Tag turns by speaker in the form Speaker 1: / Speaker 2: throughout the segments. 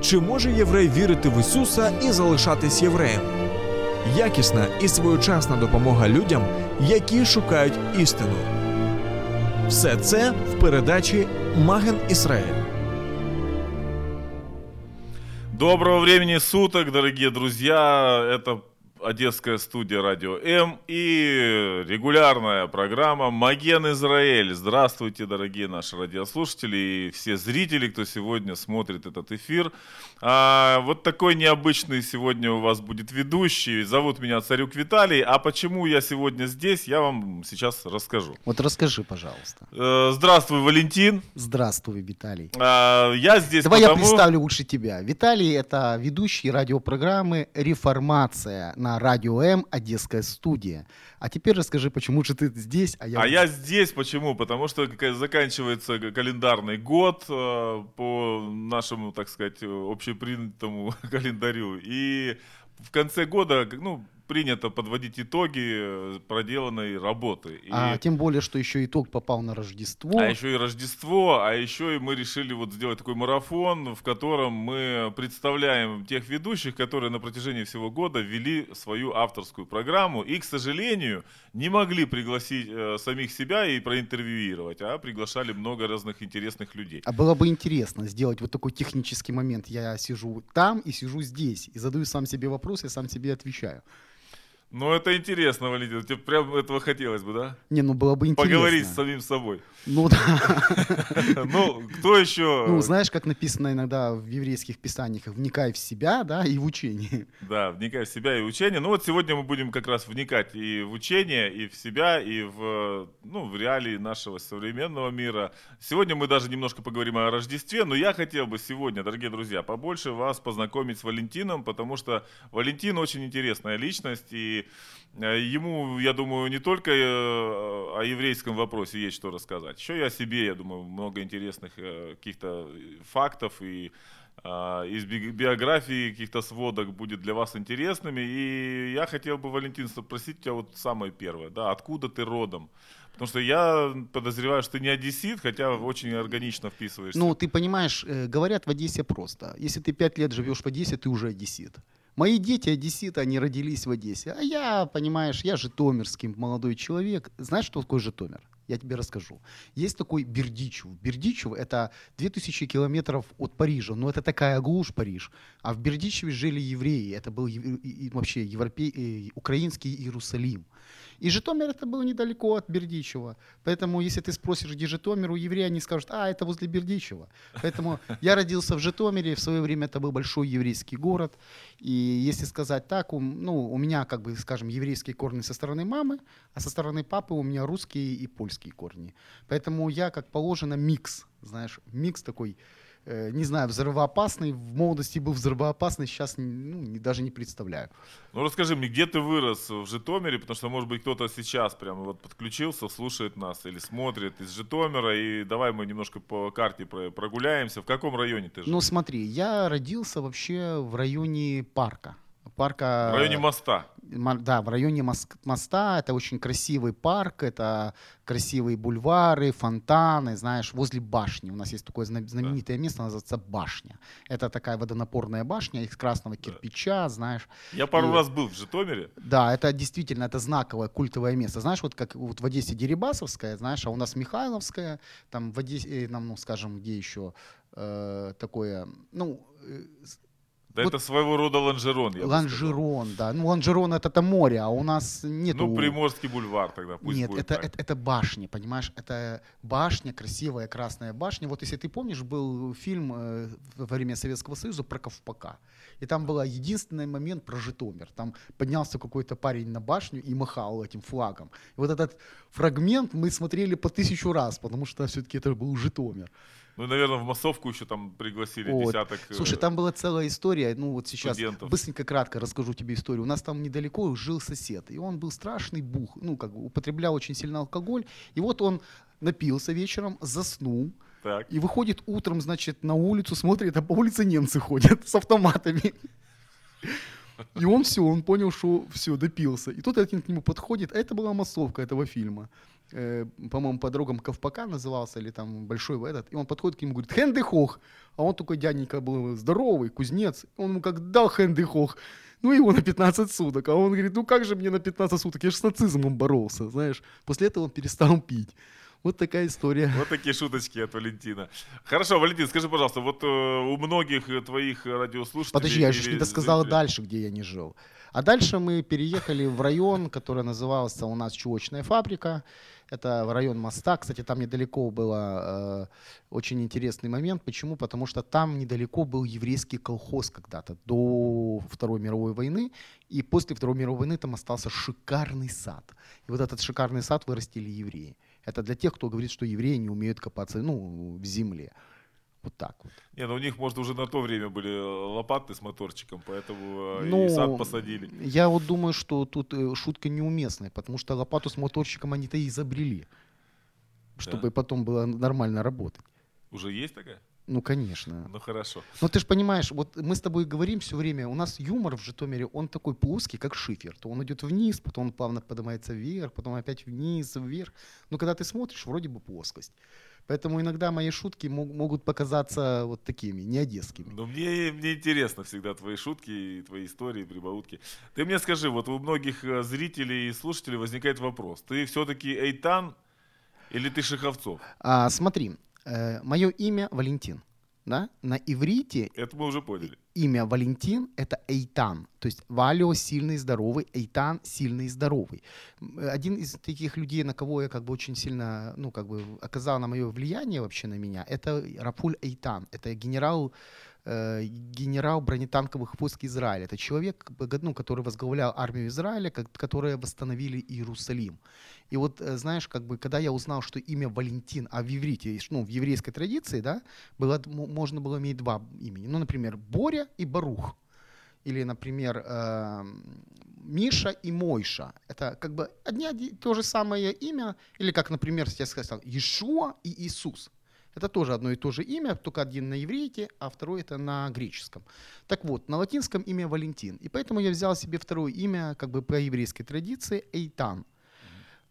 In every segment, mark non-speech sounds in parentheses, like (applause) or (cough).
Speaker 1: Чи може єврей вірити в Ісуса і залишатись євреєм? Якісна і своєчасна допомога людям, які шукають істину. Все це в передачі Маген Ісраїль.
Speaker 2: Доброго времени суток, дорогие друзья. Это Одесская студия Радио М и регулярная программа Маген Израиль. Здравствуйте, дорогие наши радиослушатели и все зрители, кто сегодня смотрит этот эфир. А, вот такой необычный сегодня у вас будет ведущий. Зовут меня Царюк Виталий. А почему я сегодня здесь, я вам сейчас расскажу.
Speaker 3: Вот расскажи, пожалуйста.
Speaker 2: Э, Здравствуй, Валентин.
Speaker 3: Здравствуй, Виталий.
Speaker 2: А, Я здесь
Speaker 3: Давай я
Speaker 2: потому...
Speaker 3: представлю лучше тебя. Виталий – это ведущий радиопрограммы «Реформация» на Радио М «Одесская студия». А теперь расскажи, почему же ты здесь, а я...
Speaker 2: А я здесь почему? Потому что ка- заканчивается календарный год э, по нашему, так сказать, общепринятому (laughs) календарю. И в конце года, ну, принято подводить итоги э, проделанной работы. И-
Speaker 3: А тем более, что еще итог попал на Рождество.
Speaker 2: а еще и Рождество, а еще и мы решили вот сделать такой марафон, в котором мы представляем тех ведущих, которые на протяжении всего года вели свою авторскую программу и, к сожалению, не могли пригласить э, самих себя и проинтервьюировать, а приглашали много разных интересных людей.
Speaker 3: А было бы интересно сделать вот такой технический момент. Я сижу там и сижу здесь. И задаю сам себе вопросы, и сам себе отвечаю.
Speaker 2: Ну, это интересно, Валентин, тебе прям этого хотелось бы, да?
Speaker 3: Не, ну было бы интересно.
Speaker 2: Поговорить с самим собой.
Speaker 3: Ну да. (laughs)
Speaker 2: Ну, кто еще?
Speaker 3: Ну, знаешь, как написано иногда в еврейских писаниях, вникай в себя, да, и в учение.
Speaker 2: Да, вникай в себя и в учение. Ну вот сегодня мы будем как раз вникать и в учение, и в себя, и в, ну, в реалии нашего современного мира. Сегодня мы даже немножко поговорим о Рождестве, но я хотел бы сегодня, дорогие друзья, побольше вас познакомить с Валентином, потому что Валентин очень интересная личность, и э, ему, я думаю, не только э, о еврейском вопросе есть что рассказать. Еще и о себе, я думаю, много интересных э, каких-то фактов и из би- биографии каких-то сводок будет для вас интересными. И я хотел бы, Валентин, спросить тебя вот самое первое, да, откуда ты родом? Потому что я подозреваю, что ты не одессит, хотя очень органично вписываешься.
Speaker 3: Ну, ты понимаешь, говорят в Одессе просто. Если ты пять лет живешь в Одессе, ты уже одессит. Мои дети одесситы, они родились в Одессе. А я, понимаешь, я житомирский молодой человек. Знаешь, что такое Житомир? Я тебе расскажу. Есть такой Бердичев. Бердичев – это 2000 километров от Парижа. Но это такая глушь Париж. А в Бердичеве жили евреи. Это был вообще европей, э, украинский Иерусалим. И Житомир это было недалеко от Бердичева. Поэтому, если ты спросишь, где Житомир, у еврея они скажут, а, это возле Бердичева. Поэтому (laughs) я родился в Житомире, в свое время это был большой еврейский город. И если сказать так, у, ну, у меня, как бы, скажем, еврейские корни со стороны мамы, а со стороны папы у меня русские и польские корни. Поэтому я, как положено, микс, знаешь, микс такой, не знаю, взрывоопасный. В молодости был взрывоопасный, сейчас ну, не- даже не представляю.
Speaker 2: Ну расскажи мне, где ты вырос в Житомире? Потому что, может быть, кто-то сейчас прямо вот подключился, слушает нас или смотрит из Житомира. И давай мы немножко по карте про- прогуляемся. В каком районе ты живешь?
Speaker 3: Ну смотри, я родился вообще в районе парка. Парка...
Speaker 2: в районе моста.
Speaker 3: Да, в районе Мос- моста. Это очень красивый парк, это красивые бульвары, фонтаны, знаешь, возле башни. У нас есть такое зна- знаменитое место, называется Башня. Это такая водонапорная башня из красного кирпича, знаешь.
Speaker 2: Я пару
Speaker 3: И-
Speaker 2: раз был в Житомире.
Speaker 3: Да, это действительно, это знаковое культовое место. Знаешь, вот как вот в Одессе Дерибасовская, знаешь, а у нас Михайловская, там в Одессе, э, нам, ну, скажем, где еще э, такое, ну, э,
Speaker 2: Да
Speaker 3: Вот-
Speaker 2: это своего рода лонжерон, я.
Speaker 3: Ланжерон, да. Ну, Ланжерон это, это море, а у нас нету...
Speaker 2: Ну, Приморский бульвар тогда, пусть
Speaker 3: Нет,
Speaker 2: будет
Speaker 3: это,
Speaker 2: так.
Speaker 3: это, это башни, понимаешь? Это башня, красивая красная башня. Вот если ты помнишь, был фильм э, во время Советского Союза про Ковпака. И там был единственный момент про Житомир. Там поднялся какой-то парень на башню и махал этим флагом. И вот этот фрагмент мы смотрели по тысячу раз, потому что все-таки это был Житомир.
Speaker 2: Ну, наверное, в массовку еще там пригласили
Speaker 3: Вот.
Speaker 2: десяток э,
Speaker 3: Слушай, там была целая история, ну вот сейчас
Speaker 2: студентов.
Speaker 3: быстренько, кратко расскажу тебе историю. У нас там недалеко жил сосед, и он был страшный бух, ну как бы употреблял очень сильно алкоголь, и вот он напился вечером, заснул,
Speaker 2: Так.
Speaker 3: и выходит утром, значит, на улицу, смотрит, а по улице немцы ходят с автоматами. И он все, он понял, что все, допился. И тут один к нему подходит, а это была массовка этого фильма. Э, по-моему, по дорогам Ковпака назывался, или там Большой этот. И он подходит к нему, говорит, хэнды хох. А он такой дяденька был здоровый, кузнец. Он ему как дал хэнды хох. Ну, его на 15 суток. А он говорит, ну как же мне на 15 суток? Я же с нацизмом боролся, знаешь. После этого он перестал пить. Вот такая история.
Speaker 2: Вот такие шуточки от Валентина. Хорошо, Валентин, скажи, пожалуйста, вот э, у многих э, твоих радиослушателей...
Speaker 3: Подожди, я же не
Speaker 2: зрителей-
Speaker 3: дальше, где я не жил. А дальше мы переехали в район, который назывался у нас Чулочная фабрика. Это район моста. Кстати, там недалеко был э, очень интересный момент. Почему? Потому что там недалеко был еврейский колхоз когда-то, до Второй мировой войны. И после Второй мировой войны там остался шикарный сад. И вот этот шикарный сад вырастили евреи. Это для тех, кто говорит, что евреи не умеют копаться ну, в земле. Вот так вот.
Speaker 2: Не, ну у них, может, уже на то время были э, лопаты с моторчиком, поэтому э,
Speaker 3: Ну,
Speaker 2: и сад посадили.
Speaker 3: Я вот думаю, что тут э, шутка неуместная, потому что лопату с моторчиком они-то и изобрели, чтобы потом было нормально работать.
Speaker 2: Уже есть такая?
Speaker 3: Ну, конечно.
Speaker 2: Ну хорошо.
Speaker 3: Но ты же понимаешь, вот мы с тобой говорим все время, у нас юмор в Житомире, он такой плоский, как шифер. То он идет вниз, потом он плавно поднимается вверх, потом опять вниз, вверх. Но когда ты смотришь, вроде бы плоскость. Поэтому иногда мои шутки мог- могут показаться вот такими, не одесскими.
Speaker 2: Ну, мне, мне интересно всегда твои шутки, твои истории, прибаутки. Ты мне скажи, вот у многих э, зрителей и слушателей возникает вопрос. Ты все-таки Эйтан или ты Шиховцов?
Speaker 3: А, смотри, мое имя Валентин. Да? На иврите
Speaker 2: Это мы уже поняли.
Speaker 3: имя Валентин — это Эйтан. То есть Валио сильный, здоровый, Эйтан сильный, здоровый. Один из таких людей, на кого я как бы очень сильно, ну, как бы оказал на мое влияние вообще на меня, это Рапуль Эйтан. Это генерал генерал бронетанковых войск Израиля. Это человек, ну, который возглавлял армию Израиля, как- которые восстановили Иерусалим. И вот, э, знаешь, как бы, когда я узнал, что имя Валентин, а в иврите, ну, в еврейской традиции, да, было, можно было иметь два имени. Ну, например, Боря и Барух. Или, например, э, Миша и Мойша. Это как бы одни, то же самое имя. Или как, например, я сказал, Иешуа и Иисус. Это тоже одно и то же имя, только один на иврите, а второй это на греческом. Так вот, на латинском имя Валентин. И поэтому я взял себе второе имя, как бы по еврейской традиции, Эйтан.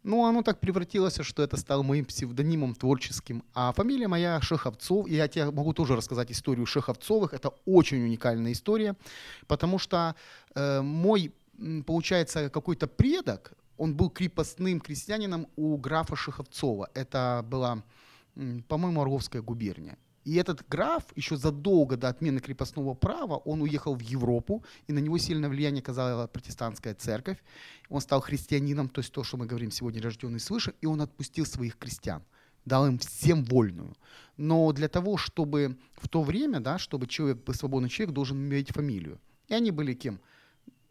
Speaker 3: Ну, оно так превратилось, что это стало моим псевдонимом творческим. А фамилия моя Шеховцов. И я тебе могу тоже рассказать историю Шеховцовых. Это очень уникальная история, потому что э, мой, получается, какой-то предок, он был крепостным крестьянином у графа Шеховцова. Это была, по-моему, Орловская губерния. И этот граф еще задолго до отмены крепостного права, он уехал в Европу, и на него сильное влияние оказала протестантская церковь. Он стал христианином, то есть то, что мы говорим сегодня, рожденный свыше, и он отпустил своих крестьян, дал им всем вольную. Но для того, чтобы в то время, да, чтобы человек, свободный человек, должен иметь фамилию. И они были кем?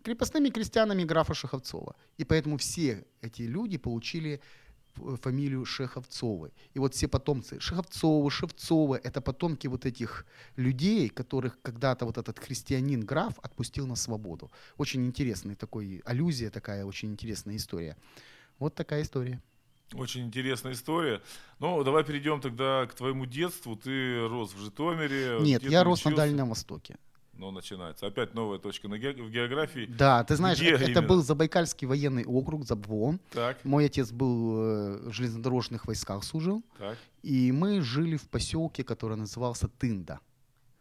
Speaker 3: Крепостными крестьянами графа Шеховцова. И поэтому все эти люди получили фамилию Шеховцовы. И вот все потомцы Шеховцовы, Шевцовы, это потомки вот этих людей, которых когда-то вот этот христианин-граф отпустил на свободу. Очень интересный такой, аллюзия такая, очень интересная история. Вот такая история.
Speaker 2: Очень интересная история. Ну, давай перейдем тогда к твоему детству. Ты рос в Житомире.
Speaker 3: Нет, я рос на
Speaker 2: учился?
Speaker 3: Дальнем Востоке.
Speaker 2: Ну, начинается. Опять новая точка на ге- в географии.
Speaker 3: Да, ты знаешь,
Speaker 2: Где
Speaker 3: это, это
Speaker 2: именно?
Speaker 3: был Забайкальский военный округ, Забвон.
Speaker 2: Так,
Speaker 3: Мой отец был э, в железнодорожных войсках служил.
Speaker 2: так.
Speaker 3: И мы жили в поселке, который назывался Тында.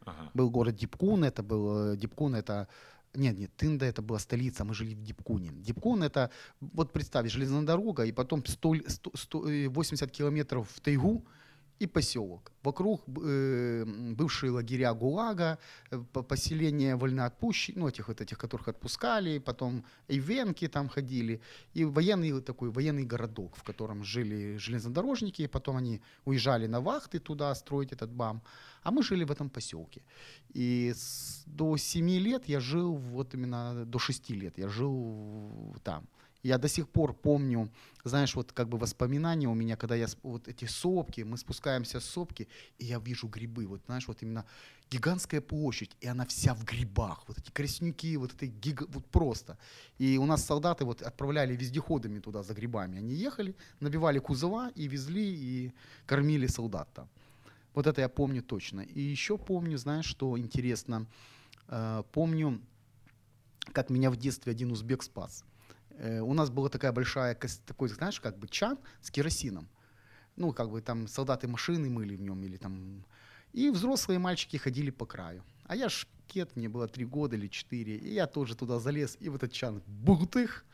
Speaker 2: Ага.
Speaker 3: Был город Дипкун, это был э, Дипкун, это нет, нет, Тында это была столица, мы жили в Дипкуне. Дипкун это, вот представь, железная дорога, и потом 100, 100, 100, э, 80 километров в тайгу и поселок. Вокруг э, бывшие лагеря ГУЛАГа, э, по- поселения вольноотпущенных, ну, этих вот этих, которых отпускали, потом ивенки там ходили, и военный такой военный городок, в котором жили железнодорожники, и потом они уезжали на вахты туда строить этот БАМ, а мы жили в этом поселке. И с- до 7 лет я жил, вот именно до 6 лет я жил там. Я до сих пор помню, знаешь, вот как бы воспоминания у меня, когда я вот эти сопки, мы спускаемся с сопки, и я вижу грибы, вот знаешь, вот именно гигантская площадь, и она вся в грибах, вот эти краснюки, вот это гига, вот просто. И у нас солдаты вот отправляли вездеходами туда за грибами, они ехали, набивали кузова и везли, и кормили солдат там. Вот это я помню точно. И еще помню, знаешь, что интересно, э, помню, как меня в детстве один узбек спас. Э, у нас была такая большая, такой, знаешь, как бы чан с керосином. Ну, как бы там солдаты машины мыли в нем или там... И взрослые мальчики ходили по краю. А я ж кет, мне было три года или четыре, и я тоже туда залез, и в этот чан бухтых,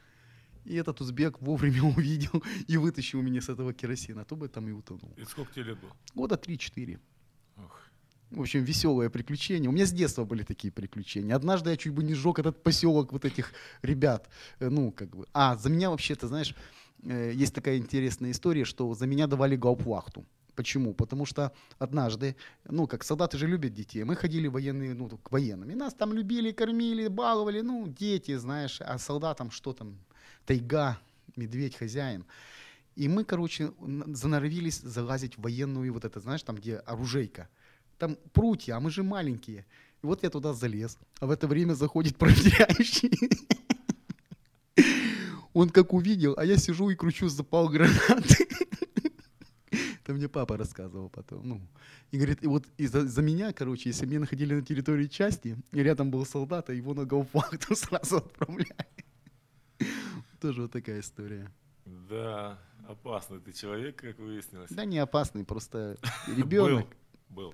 Speaker 3: и этот узбек вовремя (laughs) увидел и вытащил меня с этого керосина, а то бы там и утонул.
Speaker 2: И сколько тебе лет было?
Speaker 3: Года 3-4. В общем, веселое приключение. У меня с детства были такие приключения. Однажды я чуть бы не сжег этот поселок вот этих ребят. Э, Ну, как бы. А, за меня вообще-то, знаешь, э, есть такая интересная история, что за меня давали гауптвахту. Почему? Потому что однажды, ну, как солдаты же любят детей, мы ходили военные, ну, к военным, и нас там любили, кормили, баловали, ну, дети, знаешь, а солдатам что там, тайга, медведь, хозяин. И мы, короче, заноровились залазить в военную, вот это, знаешь, там, где оружейка. Там прутья, а мы же маленькие. И вот я туда залез, а в это время заходит проверяющий. Он как увидел, а я сижу и кручу запал гранаты. Это мне папа рассказывал потом. Ну, и говорит, и вот из-за за меня, короче, если меня находили на территории части, и рядом был солдат, а его на гауптвахту (laughs) сразу отправляли. Тоже вот такая история.
Speaker 2: Да, опасный ты человек, как выяснилось.
Speaker 3: Да не опасный, просто (laughs) ребенок.
Speaker 2: Был.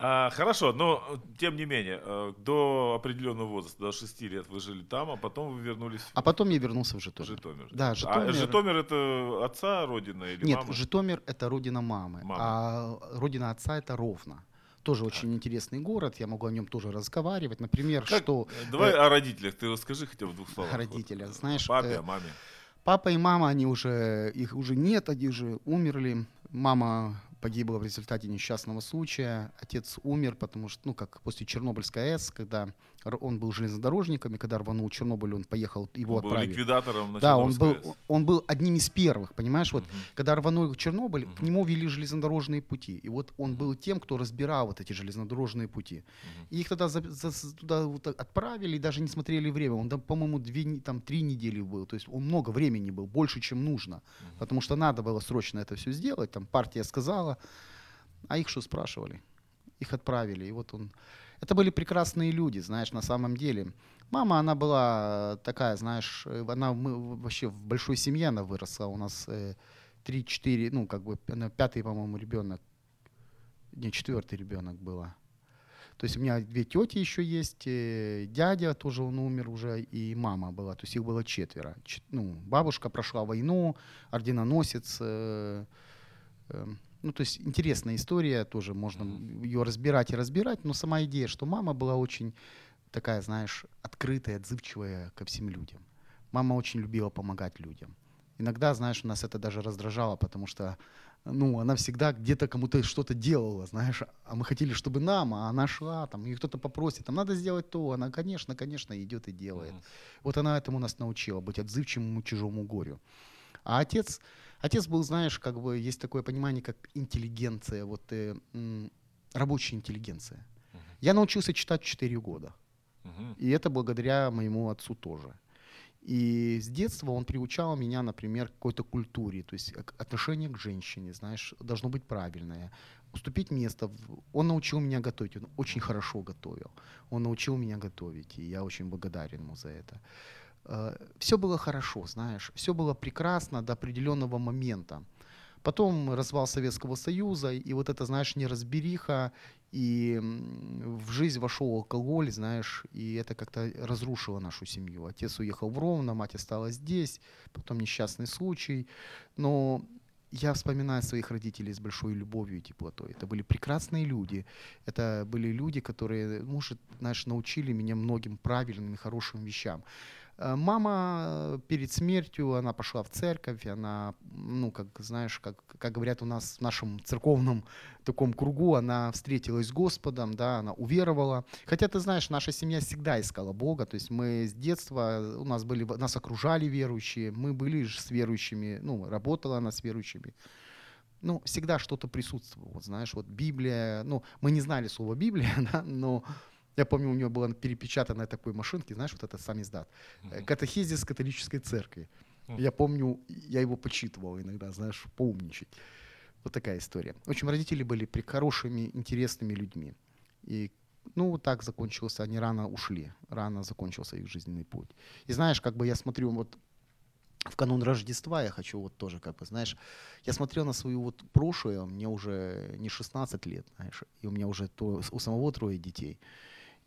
Speaker 2: А, хорошо, но э, тем не менее, э, до определенного возраста, до 6 лет вы жили там, а потом вы вернулись
Speaker 3: А потом я вернулся в Житомир.
Speaker 2: Житомир.
Speaker 3: Да,
Speaker 2: А
Speaker 3: Житомир.
Speaker 2: Житомир это отца родина или
Speaker 3: Нет,
Speaker 2: мама?
Speaker 3: Житомир это родина мамы,
Speaker 2: Мама.
Speaker 3: а родина отца это Ровно. Тоже очень интересный город, я могу о нем тоже разговаривать. Например,
Speaker 2: Как-
Speaker 3: что
Speaker 2: э, Давай
Speaker 3: э,
Speaker 2: о родителях, ты расскажи хотя бы в двух словах.
Speaker 3: о родителях.
Speaker 2: Вот,
Speaker 3: Знаешь,
Speaker 2: папе,
Speaker 3: э,
Speaker 2: маме.
Speaker 3: папа и мама, они уже, их уже нет, они уже умерли. Мама погибла в результате несчастного случая. Отец умер, потому что, ну, как после Чернобыльской АЭС, когда он был железнодорожником, и когда рванул Чернобыль, он поехал, его
Speaker 2: Он был
Speaker 3: отправили.
Speaker 2: ликвидатором на
Speaker 3: Да, он был,
Speaker 2: АЭС.
Speaker 3: он был одним из первых, понимаешь, вот
Speaker 2: Мгм.
Speaker 3: когда рванул Чернобыль, к
Speaker 2: Мгм.
Speaker 3: нему вели железнодорожные пути. И вот он был тем, кто разбирал вот эти железнодорожные пути.
Speaker 2: Мгм.
Speaker 3: И их тогда за- за- туда вот отправили, и даже не смотрели время. Он там, по-моему, две, там, три недели был. То есть он много времени был, больше, чем нужно.
Speaker 2: Мгм.
Speaker 3: Потому что надо было срочно это все сделать. Там партия сказала, а их что спрашивали? Их отправили. И вот он... Это были прекрасные люди, знаешь, на самом деле. Мама, она была такая, знаешь, э, она мы вообще в большой семье она выросла. У нас э, три-четыре, ну, как бы, она пятый, по-моему, ребенок. Не, четвертый ребенок была. То есть у меня две тети еще есть, э, дядя тоже он умер уже, и мама была. То есть их было четверо. Чет- ну, бабушка прошла войну, орденоносец. э, э, ну, то есть интересная история, тоже можно ее разбирать и разбирать, но сама идея, что мама была очень такая, знаешь, открытая, отзывчивая ко всем людям. Мама очень любила помогать людям. Иногда, знаешь, нас это даже раздражало, потому что, ну, она всегда где-то кому-то что-то делала, знаешь, а мы хотели, чтобы нам, а она шла, там, и кто-то попросит, там, надо сделать то, она, конечно, конечно, идет и делает.
Speaker 2: Мгм.
Speaker 3: Вот она этому нас научила, быть отзывчивому чужому горю. А отец, отец был, знаешь, как бы есть такое понимание, как интеллигенция, вот э, м, рабочая интеллигенция.
Speaker 2: Мгм.
Speaker 3: Я научился читать в 4 года.
Speaker 2: Мгм.
Speaker 3: И это благодаря моему отцу тоже. И с детства он приучал меня, например, к какой-то культуре, то есть отношение к женщине, знаешь, должно быть правильное. Уступить место. Он научил меня готовить, он очень хорошо готовил. Он научил меня готовить, и я очень благодарен ему за это. Все было хорошо, знаешь, все было прекрасно до определенного момента. Потом развал Советского Союза, и вот это, знаешь, неразбериха, и в жизнь вошел алкоголь, знаешь, и это как-то разрушило нашу семью. Отец уехал в Ровно, мать осталась здесь, потом несчастный случай. Но я вспоминаю своих родителей с большой любовью и теплотой. Это были прекрасные люди. Это были люди, которые, может, знаешь, научили меня многим правильным и хорошим вещам. Э, мама перед смертью, она пошла в церковь, она, ну, как знаешь, как, как говорят у нас в нашем церковном таком кругу, она встретилась с Господом, да, она уверовала. Хотя, ты знаешь, наша семья всегда искала Бога, то есть мы с детства, у нас были, нас окружали верующие, мы были с верующими, ну, работала она с верующими ну, всегда что-то присутствовало. Вот знаешь, вот Библия, ну, мы не знали слова Библия, (laughs) да, но я помню, у него была перепечатанная такой машинки, знаешь, вот это сам издат. Mm-hmm. Катехизис католической церкви. Mm-hmm. Я помню, я его почитывал иногда, знаешь, поумничать. Вот такая история. В общем, родители были хорошими, интересными людьми. И ну, так закончился, они рано ушли, рано закончился их жизненный путь. И знаешь, как бы я смотрю, вот в канун Рождества я хочу вот тоже, как бы, знаешь, я смотрел на свою вот прошлое, мне уже не 16 лет, знаешь, и у меня уже то, у самого трое детей.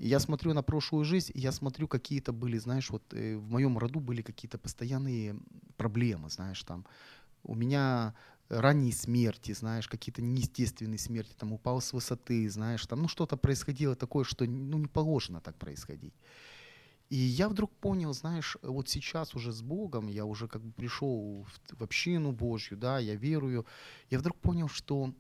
Speaker 3: Я смотрю на прошлую жизнь, я смотрю, какие-то были, знаешь, вот э, в моем роду были какие-то постоянные проблемы, знаешь, там, у меня ранние смерти, знаешь, какие-то неестественные смерти, там, упал с высоты, знаешь, там, ну, что-то происходило такое, что, ну, не положено так происходить. И я вдруг понял, знаешь, вот сейчас уже с Богом, я уже как бы пришел в общину Божью, да, я верую, я вдруг понял, что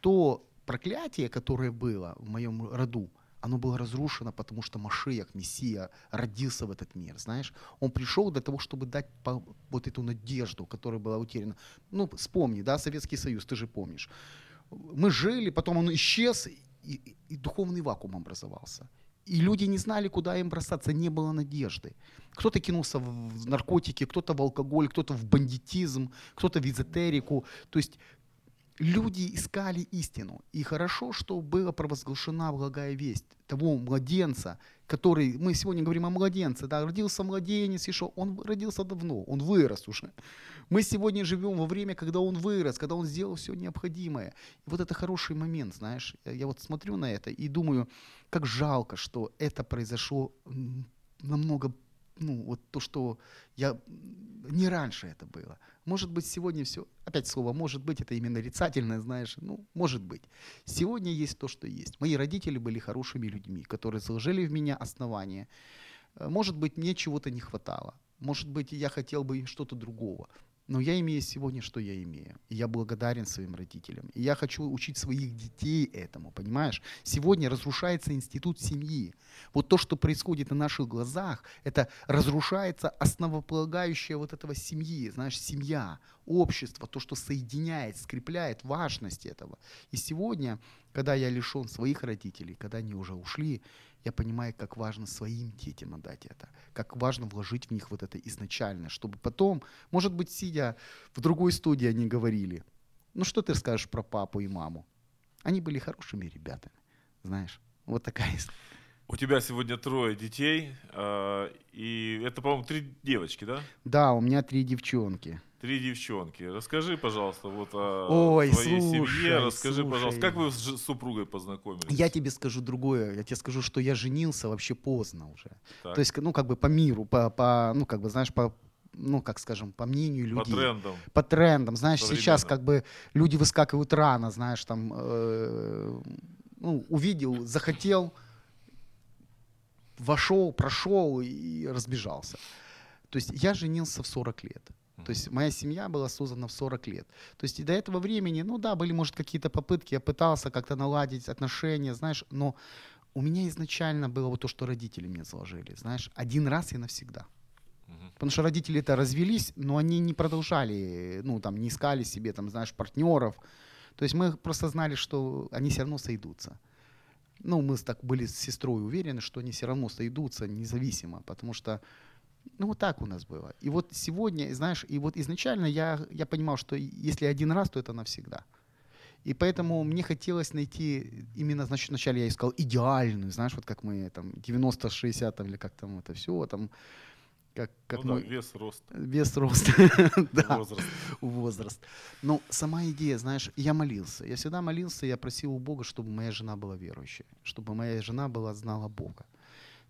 Speaker 3: то проклятие, которое было в моем роду, оно было разрушено, потому что Машиях, Мессия, родился в этот мир, знаешь. Он пришел для того, чтобы дать вот эту надежду, которая была утеряна. Ну, вспомни, да, Советский Союз, ты же помнишь. Мы жили, потом он исчез, и, и духовный вакуум образовался. И люди не знали, куда им бросаться, не было надежды. Кто-то кинулся в наркотики, кто-то в алкоголь, кто-то в бандитизм, кто-то в эзотерику. То есть люди искали истину. И хорошо, что была провозглашена благая весть того младенца, который, мы сегодня говорим о младенце, да, родился младенец, и что? Он родился давно, он вырос уже. Мы сегодня живем во время, когда он вырос, когда он сделал все необходимое. И вот это хороший момент, знаешь, я вот смотрю на это и думаю, как жалко, что это произошло намного ну, вот то, что я не раньше это было. Может быть, сегодня все, опять слово, может быть, это именно нарицательное, знаешь, ну, может быть. Сегодня есть то, что есть. Мои родители были хорошими людьми, которые заложили в меня основания. Э, может быть, мне чего-то не хватало. Может быть, я хотел бы что-то другого. Но я имею сегодня, что я имею. И я благодарен своим родителям. И я хочу учить своих детей этому, понимаешь? Сегодня разрушается институт семьи. Вот то, что происходит на наших глазах, это разрушается основополагающая вот этого семьи, знаешь, семья, общество, то, что соединяет, скрепляет важность этого. И сегодня, когда я лишен своих родителей, когда они уже ушли, я понимаю, как важно своим детям отдать это, как важно вложить в них вот это изначально, чтобы потом, может быть, сидя в другой студии, они говорили, ну что ты скажешь про папу и маму? Они были хорошими ребятами, знаешь, вот такая история.
Speaker 2: У тебя сегодня трое детей, э, и это, по-моему, три девочки, да?
Speaker 3: Да, у меня три девчонки.
Speaker 2: Три девчонки. Расскажи, пожалуйста, вот о
Speaker 3: Ой,
Speaker 2: своей
Speaker 3: слушай,
Speaker 2: семье. Расскажи,
Speaker 3: слушай.
Speaker 2: пожалуйста, как вы с супругой познакомились?
Speaker 3: Я тебе скажу другое. Я тебе скажу, что я женился вообще поздно уже.
Speaker 2: Так.
Speaker 3: То есть, ну, как бы по миру, по, по ну, как бы, знаешь, по ну, как скажем, по мнению людей.
Speaker 2: По трендам.
Speaker 3: По трендам. Знаешь, сейчас как бы люди выскакивают рано, знаешь, там, э, ну, увидел, захотел, вошел, прошел и разбежался. То есть я женился в 40 лет. То есть моя семья была создана в 40 лет. То есть и до этого времени, ну да, были, может, какие-то попытки, я пытался как-то наладить отношения, знаешь, но у меня изначально было вот то, что родители мне заложили, знаешь, один раз и навсегда. Потому что родители это развелись, но они не продолжали, ну, там, не искали себе, там, знаешь, партнеров. То есть мы просто знали, что они все равно сойдутся. Ну, мы так были с сестрой уверены, что они все равно сойдутся независимо, потому что ну, вот так у нас было. И вот сегодня, знаешь, и вот изначально я, я понимал, что если один раз, то это навсегда. И поэтому мне хотелось найти, именно, значит, вначале я искал идеальную, знаешь, вот как мы там 90-60 там, или как там это все, там, как, как
Speaker 2: ну,
Speaker 3: мы...
Speaker 2: да, вес, рост,
Speaker 3: Вес, рост. (laughs) да,
Speaker 2: возраст.
Speaker 3: возраст. Но сама идея, знаешь, я молился. Я всегда молился, я просил у Бога, чтобы моя жена была верующей, чтобы моя жена была, знала Бога.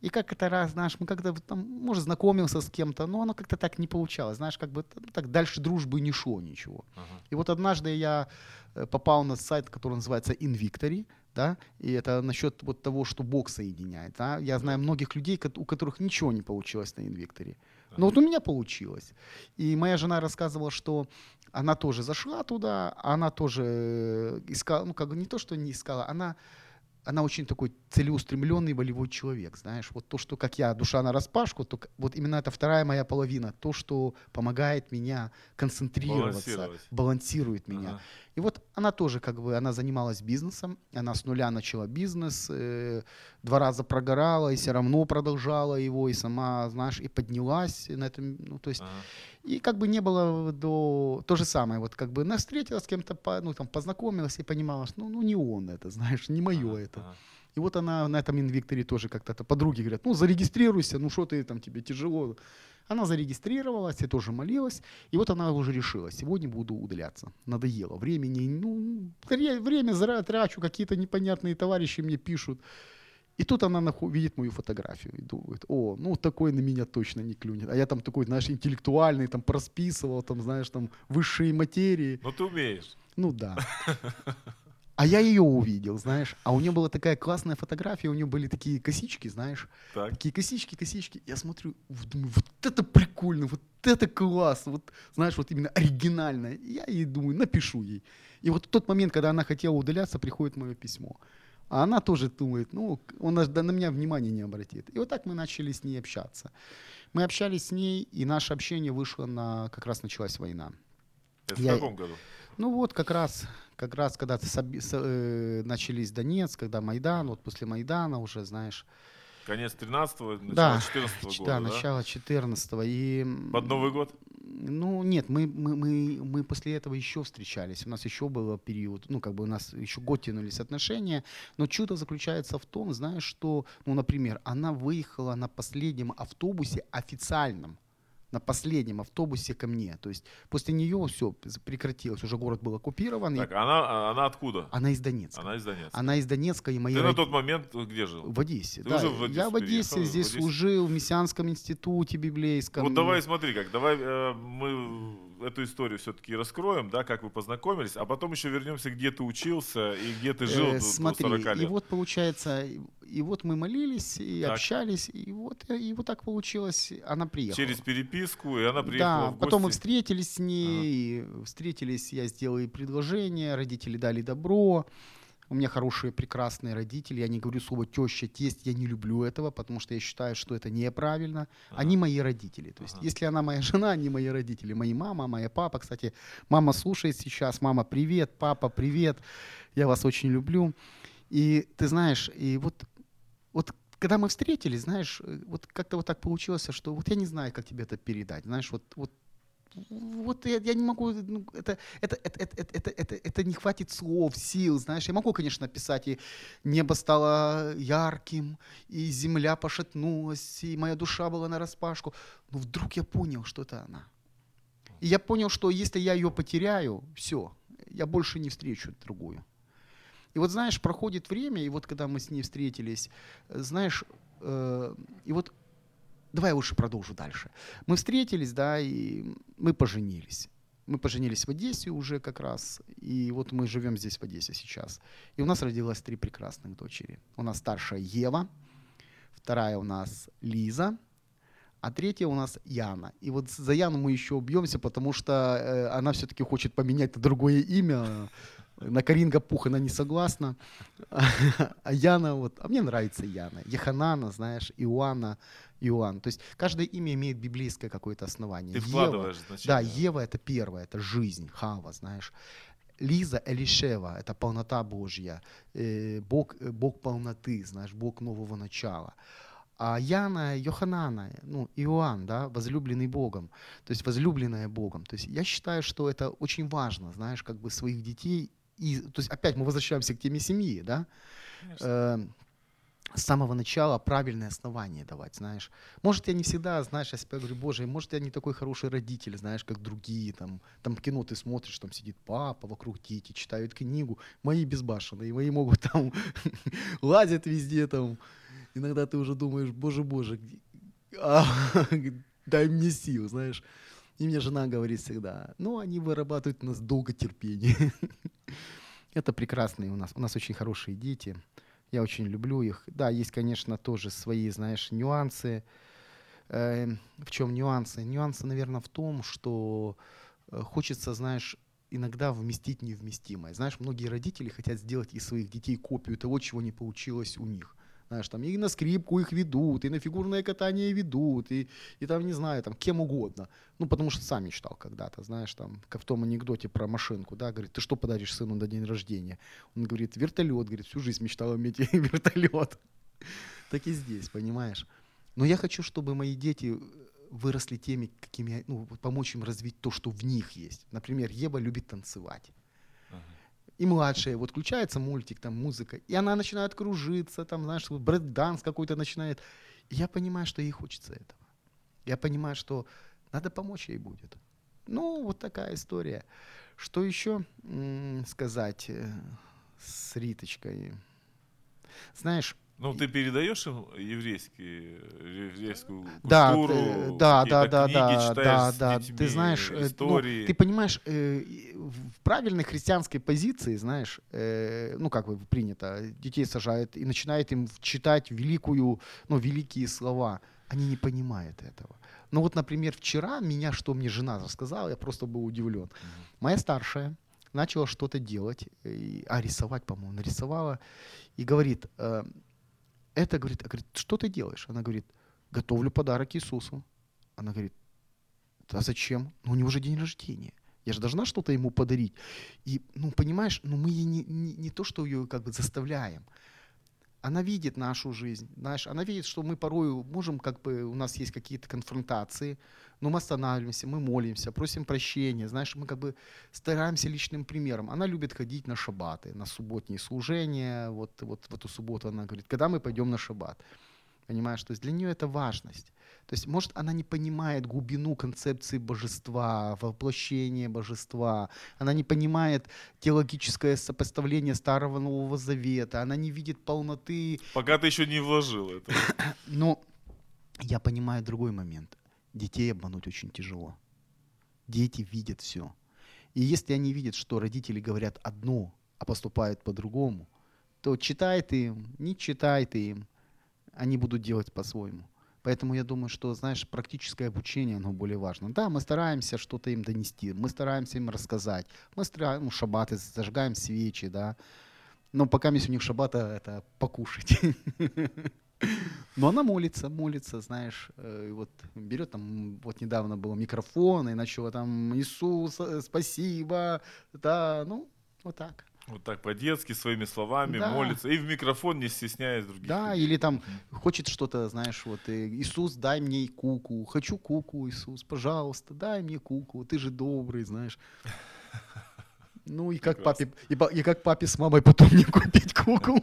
Speaker 3: И как это раз, знаешь, мы как-то там, может, знакомился с кем-то, но оно как-то так не получалось. Знаешь, как бы ну, так дальше дружбы не шло ничего.
Speaker 2: Ага.
Speaker 3: И вот однажды я э, попал на сайт, который называется Invictory, да, и это насчет вот того, что Бог соединяет. Да. Я знаю многих людей, у которых ничего не получилось на Invictory. Но вот у меня получилось. И моя жена рассказывала, что она тоже зашла туда, она тоже э, искала, ну как бы не то, что не искала, она она очень такой целеустремленный волевой человек, знаешь, вот то, что как я, душа на распашку, то вот именно это вторая моя половина, то, что помогает меня концентрироваться, балансирует меня. Ага. И вот она тоже как бы, она занималась бизнесом, она с нуля начала бизнес, э, два раза прогорала и все равно продолжала его, и сама, знаешь, и поднялась на этом, ну то есть, ага. И как бы не было до, то же самое, вот как бы она встретилась с кем-то, ну там познакомилась и понимала, что ну, ну не он это, знаешь, не мое ага, это. Ага. И вот она на этом инвикторе тоже как-то подруги говорят, ну зарегистрируйся, ну что ты там, тебе тяжело. Она зарегистрировалась, я тоже молилась, и вот она уже решила, сегодня буду удаляться. Надоело. Времени, ну, время зря трачу, какие-то непонятные товарищи мне пишут. И тут она наху- видит мою фотографию и думает, о, ну такой на меня точно не клюнет. А я там такой, знаешь, интеллектуальный, там просписывал, там, знаешь, там высшие материи.
Speaker 2: Ну ты умеешь.
Speaker 3: Ну да. (laughs) А я ее увидел, знаешь. А у нее была такая классная фотография, у нее были такие косички, знаешь. Так. Такие косички, косички. Я смотрю, думаю, вот это прикольно, вот это классно, вот, знаешь, вот именно оригинально. Я ей думаю, напишу ей. И вот в тот момент, когда она хотела удаляться, приходит мое письмо. А она тоже думает, ну, он на меня внимания не обратит. И вот так мы начали с ней общаться. Мы общались с ней, и наше общение вышло на... Как раз началась война.
Speaker 2: Это Я, в каком году?
Speaker 3: Ну вот как раз, как раз когда э, начались Донец, когда Майдан, вот после Майдана уже, знаешь...
Speaker 2: Конец 13-го, начало да, 14
Speaker 3: года, да? начало 14-го. И,
Speaker 2: Под Новый год?
Speaker 3: Ну, нет, мы, мы, мы, мы после этого еще встречались. У нас еще был период, ну, как бы у нас еще год тянулись отношения. Но чудо заключается в том, знаешь, что, ну, например, она выехала на последнем автобусе официальном на последнем автобусе ко мне. То есть после нее все прекратилось, уже город был оккупирован.
Speaker 2: Так, она, она откуда?
Speaker 3: Она из Донецка.
Speaker 2: Она из Донецка.
Speaker 3: Она из Донецка. И мои
Speaker 2: Ты род... на тот момент где жил?
Speaker 3: В Одессе,
Speaker 2: Ты
Speaker 3: да.
Speaker 2: Уже в Одессу
Speaker 3: Я в Одессе здесь в Одессе? служил, в Мессианском институте библейском.
Speaker 2: Вот давай смотри как, давай э, мы эту историю все-таки раскроем, да, как вы познакомились, а потом еще вернемся, где ты учился и где ты жил э,
Speaker 3: смотри,
Speaker 2: до 40 лет.
Speaker 3: И вот получается, и вот мы молились, и так. общались, и вот, и вот так получилось, она приехала.
Speaker 2: Через переписку, и она приехала
Speaker 3: Да,
Speaker 2: в
Speaker 3: потом мы встретились с ней, ага. встретились, я сделал ей предложение, родители дали добро, у меня хорошие, прекрасные родители. Я не говорю слово теща, тесть. Я не люблю этого, потому что я считаю, что это неправильно. Ага. Они мои родители. То есть, ага. если она моя (laughs) жена, они мои родители. Мои мама, моя папа. Кстати, мама слушает сейчас. Мама, привет. Папа, привет. Я вас очень люблю. И ты знаешь, и вот когда мы встретились, знаешь, вот как-то вот так получилось, что вот я не знаю, как тебе это передать. Знаешь, вот, вот вот я, я не могу, ну, это, это, это, это, это, это, это не хватит слов, сил, знаешь. Я могу, конечно, написать, и небо стало ярким, и земля пошатнулась, и моя душа была на распашку. Но вдруг я понял, что это она. И я понял, что если я ее потеряю, все, я больше не встречу другую. И вот, знаешь, проходит время, и вот когда мы с ней встретились, знаешь, э, и вот Давай я лучше продолжу дальше. Мы встретились, да, и мы поженились. Мы поженились в Одессе уже как раз, и вот мы живем здесь в Одессе сейчас. И у нас родилось три прекрасных дочери. У нас старшая Ева, вторая у нас Лиза, а третья у нас Яна. И вот за Яну мы еще убьемся, потому что э, она все-таки хочет поменять другое имя. На Каринга Пух она не согласна. (laughs) А Яна вот, а мне нравится Яна. Еханана, знаешь, Иоанна, Иоанн. То есть каждое имя имеет библейское какое-то основание.
Speaker 2: Ты вкладываешь
Speaker 3: Ева, значение. Да, Ева это первое, это жизнь, Хава, знаешь. Лиза Элишева – это полнота Божья, э, Бог, э, Бог полноты, знаешь, Бог нового начала. А Яна, Йоханана, ну, Иоанн, да, возлюбленный Богом, то есть возлюбленная Богом. То есть я считаю, что это очень важно, знаешь, как бы своих детей. И, то есть опять мы возвращаемся к теме семьи, да. Э, с самого начала правильное основание давать, знаешь. Может, я не всегда, знаешь, я себе говорю, боже, может, я не такой хороший родитель, знаешь, как другие, там, там кино ты смотришь, там сидит папа, вокруг дети, читают книгу, мои безбашенные, мои могут там (laughs) лазят везде, там, иногда ты уже думаешь, боже, боже, а, (laughs) дай мне сил, знаешь. И мне жена говорит всегда, ну, они вырабатывают у нас долго терпение. (laughs) Это прекрасные у нас, у нас очень хорошие дети. Я очень люблю их. Да, есть, конечно, тоже свои, знаешь, нюансы. Э, в чем нюансы? Нюансы, наверное, в том, что э, хочется, знаешь, иногда вместить невместимое. Знаешь, многие родители хотят сделать из своих детей копию того, чего не получилось у них. Знаешь, там и на скрипку их ведут, и на фигурное катание ведут, и, и там, не знаю, там кем угодно. Ну, потому что сам мечтал когда-то, знаешь, там, как в том анекдоте про машинку, да, говорит, ты что подаришь сыну на день рождения? Он говорит, вертолет, говорит, всю жизнь мечтал иметь (laughs) вертолет. Так и здесь, понимаешь? Но я хочу, чтобы мои дети выросли теми, какими, ну, помочь им развить то, что в них есть. Например, Ева любит танцевать. И младшая, вот включается мультик, там музыка, и она начинает кружиться, там, знаешь, брэк-данс какой-то начинает. И я понимаю, что ей хочется этого. Я понимаю, что надо помочь ей будет. Ну, вот такая история. Что еще сказать э, с Риточкой? Знаешь,
Speaker 2: ну, ты передаешь им еврейский, еврейскую
Speaker 3: да,
Speaker 2: культуру,
Speaker 3: ты, да, да, да,
Speaker 2: книги
Speaker 3: да,
Speaker 2: читаешь
Speaker 3: да,
Speaker 2: с
Speaker 3: да.
Speaker 2: детьми,
Speaker 3: Ты знаешь, э,
Speaker 2: истории.
Speaker 3: ну, ты понимаешь, э, в правильной христианской позиции, знаешь, э, ну как бы принято, детей сажают и начинают им читать великую, ну великие слова. Они не понимают этого. Ну вот, например, вчера меня, что мне жена рассказала, я просто был удивлен. Моя старшая начала что-то делать, а рисовать, по-моему, нарисовала, и говорит, э, это, говорит, говорит, что ты делаешь? Она говорит, готовлю подарок Иисусу. Она говорит, а зачем? Ну, у него же день рождения. Я же должна что-то ему подарить. И, ну, понимаешь, ну, мы не, не, не то, что ее как бы заставляем. Она видит нашу жизнь, знаешь, она видит, что мы порой можем, как бы, у нас есть какие-то конфронтации, но мы останавливаемся, мы молимся, просим прощения, знаешь, мы как бы стараемся личным примером. Она любит ходить на шабаты, на субботние служения, вот, вот в эту субботу она говорит, когда мы пойдем на шаббат. Понимаешь, то есть для нее это важность. То есть, может, она не понимает глубину концепции божества, воплощения божества, она не понимает теологическое сопоставление Старого Нового Завета, она не видит полноты.
Speaker 2: Пока ты еще не вложил это. (coughs)
Speaker 3: Но я понимаю другой момент. Детей обмануть очень тяжело. Дети видят все. И если они видят, что родители говорят одно, а поступают по-другому, то читай ты им, не читай ты им, они будут делать по-своему. Поэтому я думаю, что, знаешь, практическое обучение, оно более важно. Да, мы стараемся что-то им донести, мы стараемся им рассказать. Мы стараемся, ну, шабаты, зажигаем свечи, да. Но пока у них шабата это покушать. (laughs) Но она молится, молится, знаешь, э, вот берет там, вот недавно был микрофон и начала там Иисус, э, спасибо, да, ну, вот так.
Speaker 2: Вот так по-детски, своими словами да. молится. И в микрофон не стесняясь других.
Speaker 3: Да, людей. или там хочет что-то, знаешь, вот, Иисус, дай мне куку. Хочу куку, Иисус, пожалуйста, дай мне куку. Ты же добрый, знаешь. Ну и как, папе, и, и как папе с мамой потом не купить куку.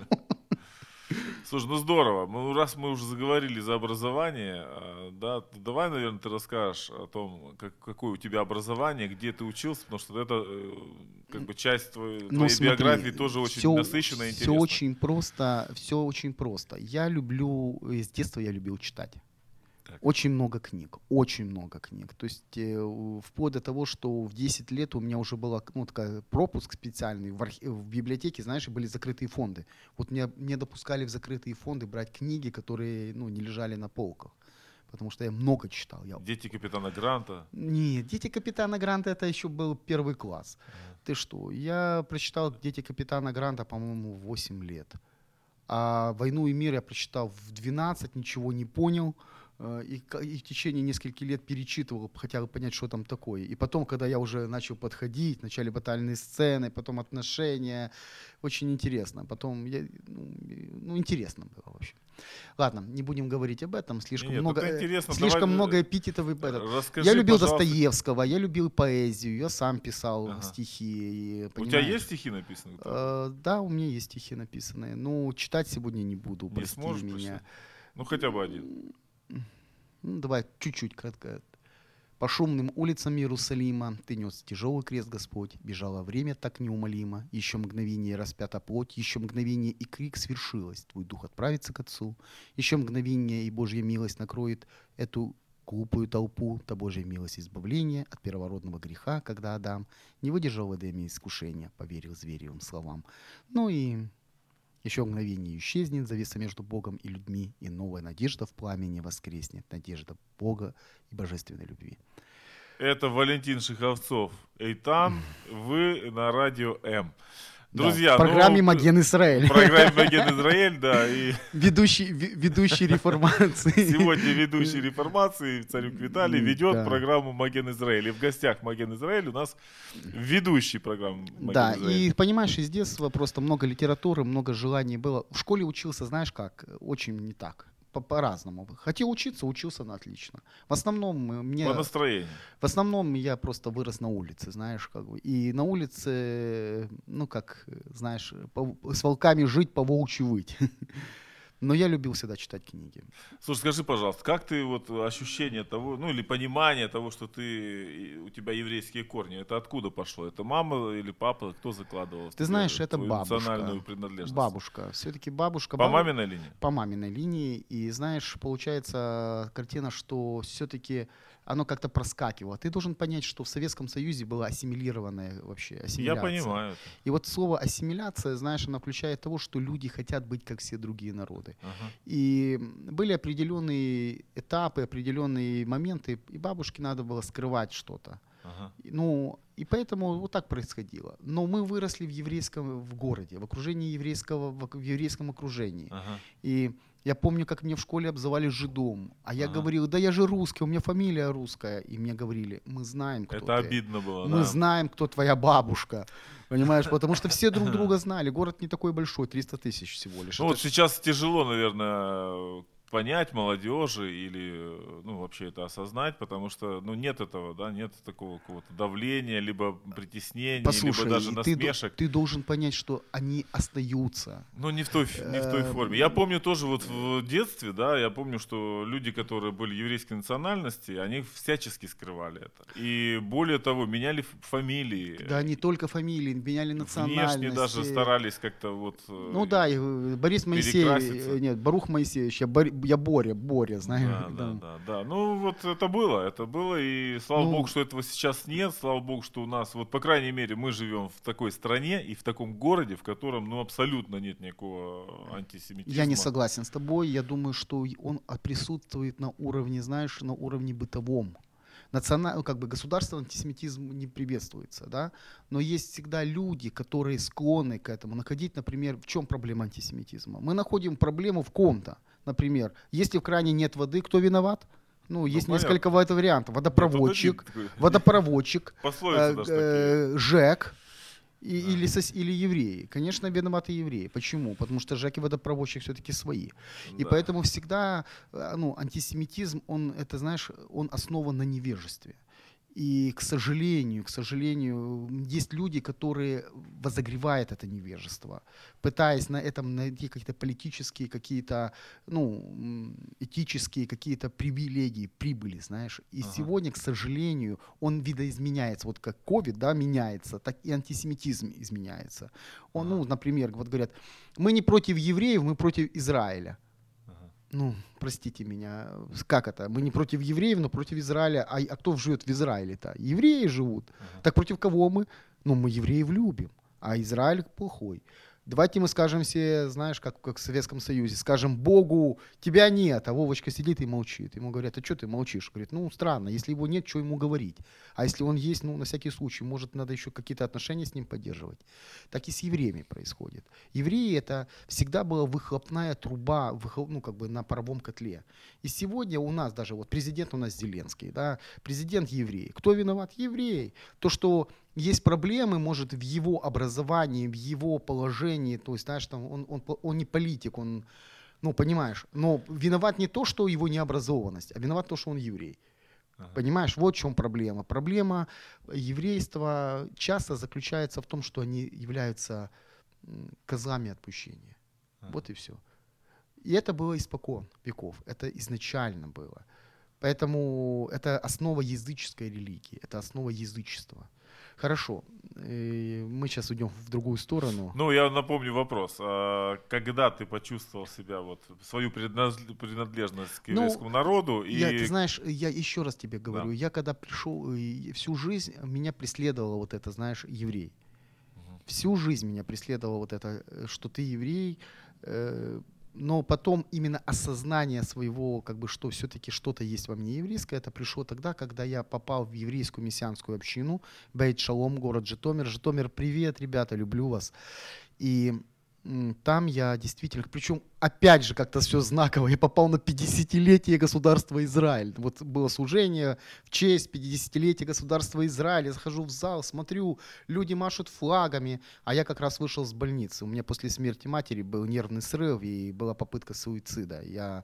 Speaker 2: Слушай, ну здорово. Ну, раз мы уже заговорили за образование, а, да, то давай, наверное, ты расскажешь о том, как, какое у тебя образование, где ты учился, потому что это э, как бы часть твоей, ну, твоей смотри, биографии тоже очень все, насыщенная и интересная.
Speaker 3: Все очень просто, все очень просто. Я люблю, с детства я любил читать. Очень много книг, очень много книг. То есть э, вплоть до того, что в 10 лет у меня уже был ну, такая пропуск специальный в, архи- в библиотеке, знаешь, были закрытые фонды. Вот меня не допускали в закрытые фонды брать книги, которые ну, не лежали на полках. Потому что я много читал. Я...
Speaker 2: Дети капитана Гранта?
Speaker 3: Нет, дети капитана Гранта это еще был первый класс. Uh-huh. Ты что? Я прочитал Дети капитана Гранта, по-моему, 8 лет. А «Войну и мир» я прочитал в 12, ничего не понял. Э, и, и в течение нескольких лет перечитывал, хотя бы понять, что там такое. И потом, когда я уже начал подходить, начали батальные сцены, потом отношения, очень интересно. Потом, я, ну, ну, интересно было вообще. Ладно, не будем говорить об этом, слишком Нет, много, э, слишком Давай, много эпитетов. Расскажи, я любил пожалуйста. Достоевского, я любил поэзию, я сам писал ага. стихи.
Speaker 2: И, у тебя есть стихи написанные?
Speaker 3: Э, да, у меня есть стихи написанные. Ну, читать сегодня не буду, не прости меня. Почти?
Speaker 2: Ну, хотя бы один.
Speaker 3: Ну, давай чуть-чуть кратко. По шумным улицам Иерусалима ты нес тяжелый крест, Господь, бежало время так неумолимо, еще мгновение распята плоть, еще мгновение и крик свершилось, твой дух отправится к Отцу, еще мгновение и Божья милость накроет эту глупую толпу, та Божья милость избавления от первородного греха, когда Адам не выдержал в Эдеме искушения, поверил зверевым словам. Ну и Еще мгновение исчезнет завеса между Богом и людьми, и новая надежда в пламени воскреснет, надежда Бога и божественной любви.
Speaker 2: Это Валентин Шиховцов. Эйтан, вы на радио М. Друзья,
Speaker 3: да, программе
Speaker 2: ну,
Speaker 3: Маген Израиль.
Speaker 2: Программе Маген Израиль, да. И (laughs)
Speaker 3: ведущий, ведущий реформации.
Speaker 2: Сегодня ведущий реформации Царюк Виталий ведет
Speaker 3: да.
Speaker 2: программу Маген Израиль. И в гостях Маген Израиль у нас ведущий программы Маген
Speaker 3: Да,
Speaker 2: Израиль.
Speaker 3: и понимаешь, из детства просто много литературы, много желаний было. В школе учился, знаешь как, очень не так по-разному. Хотел учиться, учился на отлично. В основном э, мне...
Speaker 2: По настроению.
Speaker 3: В основном я просто вырос на улице, знаешь, как бы. И на улице, ну, как, э, знаешь, по- с волками жить, по волчьи выть. (laughs) Но я любил всегда читать книги.
Speaker 2: Слушай, скажи, пожалуйста, как ты вот ощущение того, ну или понимание того, что ты, у тебя еврейские корни, это откуда пошло? Это мама или папа, кто закладывал?
Speaker 3: Ты знаешь, это бабушка.
Speaker 2: национальную принадлежность?
Speaker 3: Бабушка. Все-таки бабушка.
Speaker 2: По
Speaker 3: бабу-
Speaker 2: маминой линии?
Speaker 3: по маминой линии. И знаешь, получается картина, что все-таки оно как-то проскакивало. Ты должен понять, что в Советском Союзе была ассимилированная вообще
Speaker 2: Я
Speaker 3: ассимиляция.
Speaker 2: понимаю. это.
Speaker 3: И вот слово ассимиляция, знаешь, оно включает того, что люди хотят быть как все другие народы.
Speaker 2: Ага.
Speaker 3: И были определенные этапы, определенные моменты, и бабушке надо было скрывать что-то.
Speaker 2: Ага.
Speaker 3: Ну, и поэтому вот так происходило. Но мы выросли в еврейском в городе, в окружении еврейского, в еврейском окружении.
Speaker 2: Ага.
Speaker 3: И я помню, как мне в школе обзывали жидом. А я
Speaker 2: Ага.
Speaker 3: говорил, да я же русский, у меня фамилия русская. И мне говорили, мы знаем, кто
Speaker 2: Это
Speaker 3: ты.
Speaker 2: обидно было,
Speaker 3: Мы
Speaker 2: да.
Speaker 3: знаем, кто твоя бабушка. Понимаешь, потому что все друг друга знали. Город не такой большой, 300 тысяч всего лишь.
Speaker 2: Ну
Speaker 3: Это
Speaker 2: вот
Speaker 3: ж-
Speaker 2: сейчас тяжело, наверное, понять молодежи или, ну, вообще это осознать, потому что, ну, нет этого, да, нет такого какого-то давления, либо притеснения,
Speaker 3: Послушай,
Speaker 2: либо даже
Speaker 3: и ты,
Speaker 2: насмешек.
Speaker 3: ты должен понять, что они остаются.
Speaker 2: Ну, не в той, не в той
Speaker 3: Эм.
Speaker 2: форме. Я помню тоже вот в детстве, да, я помню, что люди, которые были еврейской национальности, они всячески скрывали это. И более того, меняли фамилии.
Speaker 3: Да, не только фамилии, меняли национальности.
Speaker 2: Внешне даже старались как-то вот... э,
Speaker 3: Ну да, э, Борис Моисеевич, э, нет, Барух Моисеевич, Бор- я Боря, Боря, знаешь.
Speaker 2: Да, да, да, да. Ну вот это было, это было, и слава
Speaker 3: Ну-
Speaker 2: богу, что этого сейчас нет, слава богу, что у нас, вот по крайней мере, мы живем в такой стране и в таком городе, в котором, ну, абсолютно нет никакого антисемитизма.
Speaker 3: Я не согласен с тобой. Я думаю, что он а, присутствует на уровне, знаешь, на уровне бытовом. Национальный, как бы государственный антисемитизм не приветствуется, да, но есть всегда люди, которые склонны к этому находить, например, в чем проблема антисемитизма? Мы находим проблему в ком-то, например, если в кране нет воды, кто виноват? Ну, есть
Speaker 2: понятно.
Speaker 3: несколько ва- вариантов. Водопроводчик, водопроводчик, (laughs) э, э, ЖЭК и-
Speaker 2: Да.
Speaker 3: или, сос- или евреи. Конечно, виноваты евреи. Почему? Потому что ЖЭК и водопроводчик все-таки свои. И
Speaker 2: Да.
Speaker 3: поэтому всегда э, ну, антисемитизм, он, это, знаешь, он основан на невежестве. И, к сожалению, к сожалению, есть люди, которые возогревают это невежество, пытаясь на этом найти какие-то политические, какие-то, ну, этические какие-то привилегии, прибыли, знаешь. И
Speaker 2: Ага.
Speaker 3: сегодня, к сожалению, он видоизменяется. Вот как COVID, да, меняется, так и антисемитизм изменяется. Он, ну, например, вот говорят, мы не против евреев, мы против Израиля
Speaker 2: Ага.
Speaker 3: Ну, простите меня, как это? Мы не против евреев, но против Израиля. А, а кто живет в Израиле-то? Евреи живут.
Speaker 2: Ага.
Speaker 3: Так против кого мы? Ну, мы евреев любим, а Израиль плохой. Давайте мы скажем все, знаешь, как, как в Советском Союзе, скажем Богу, тебя нет, а Вовочка сидит и молчит. Ему говорят, а что ты молчишь? Говорит, ну, странно, если его нет, что ему говорить? А если он есть, ну, на всякий случай, может, надо еще какие-то отношения с ним поддерживать. Так и с евреями происходит. Евреи это всегда была выхлопная труба, выхлоп- ну, как бы на паровом котле. И сегодня у нас даже, вот президент у нас Зеленский, да, президент еврей. Кто виноват? Еврей. То, что есть проблемы, может, в его образовании, в его положении, то есть, знаешь, там, он, он, он не политик, он, ну, понимаешь, но виноват не то, что его необразованность, а виноват то, что он еврей.
Speaker 2: Ага.
Speaker 3: Понимаешь, вот в чем проблема. Проблема еврейства часто заключается в том, что они являются козлами отпущения.
Speaker 2: Ага.
Speaker 3: Вот и все. И это было испокон веков. Это изначально было. Поэтому это основа языческой религии, это основа язычества. Хорошо, э, мы сейчас уйдем в другую сторону.
Speaker 2: Ну, я напомню вопрос. А когда ты почувствовал себя, вот, свою принадлежность к
Speaker 3: Ну,
Speaker 2: еврейскому народу? И...
Speaker 3: Я, ты знаешь, я еще раз тебе говорю,
Speaker 2: Да.
Speaker 3: я когда пришел, э, всю жизнь меня преследовало вот это, знаешь, еврей.
Speaker 2: Мгм.
Speaker 3: всю жизнь меня преследовало вот это, э, что ты еврей, но потом именно осознание своего, как бы, что все-таки что-то есть во мне еврейское, это пришло тогда, когда я попал в еврейскую мессианскую общину, Бейт Шалом, город Житомир. Житомир, привет, ребята, люблю вас. И там я действительно, причем опять же как-то все знаково, я попал на 50-летие государства Израиль. Вот было служение в честь 50-летия государства Израиль. Я захожу в зал, смотрю, люди машут флагами, а я как раз вышел с больницы. У меня после смерти матери был нервный срыв и была попытка суицида. Я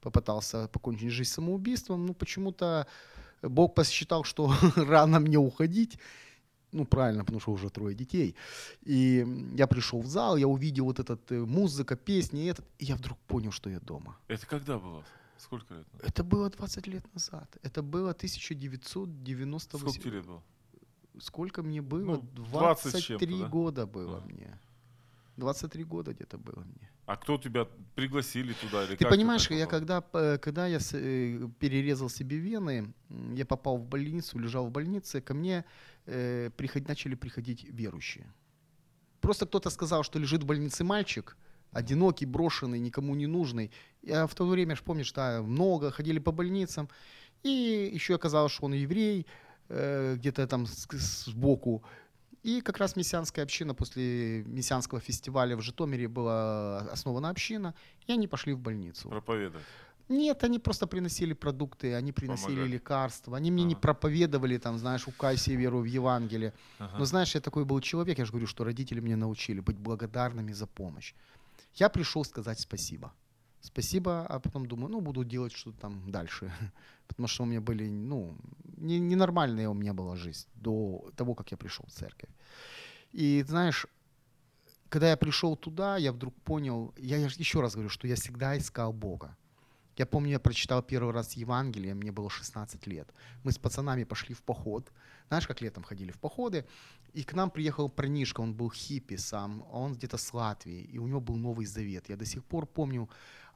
Speaker 3: попытался покончить жизнь самоубийством, но почему-то Бог посчитал, что (laughs) рано мне уходить, ну, правильно, потому что уже трое детей. И я пришел в зал, я увидел вот этот э, музыка, песни, и этот, и я вдруг понял, что я дома.
Speaker 2: Это когда было? Сколько лет?
Speaker 3: Это было 20 лет назад. Это было 1998.
Speaker 2: Сколько лет было?
Speaker 3: Сколько мне было?
Speaker 2: Ну, 23
Speaker 3: да? года было да. мне. 23 года где-то было мне.
Speaker 2: А кто тебя пригласили туда? Или
Speaker 3: Ты понимаешь, я когда, когда я э, перерезал себе вены, я попал в больницу, лежал в больнице, ко мне э, приход, начали приходить верующие. Просто кто-то сказал, что лежит в больнице мальчик, одинокий, брошенный, никому не нужный. Я в то время, помнишь, да, много ходили по больницам. И еще оказалось, что он еврей, э, где-то там сбоку. И как раз мессианская община после мессианского фестиваля в Житомире была основана община, и они пошли в больницу.
Speaker 2: Проповедовать.
Speaker 3: Нет, они просто приносили продукты, они приносили Помогали. лекарства. Они мне ага. не проповедовали, там, знаешь, укайся веру в Евангелие. Ага. Но знаешь, я такой был человек, я же говорю, что родители меня научили быть благодарными за помощь. Я пришел сказать спасибо. Спасибо, а потом думаю, ну, буду делать что-то там дальше. Потому что у меня были, ну, не, ненормальная у меня была жизнь до того, как я пришел в церковь. И знаешь, когда я пришел туда, я вдруг понял, я еще раз говорю, что я всегда искал Бога. Я помню, я прочитал первый раз Евангелие, мне было 16 лет. Мы с пацанами пошли в поход. Знаешь, как летом ходили в походы. И к нам приехал парнишка, он был хиппи сам, он где-то с Латвии, и у него был Новый Завет. Я до сих пор помню,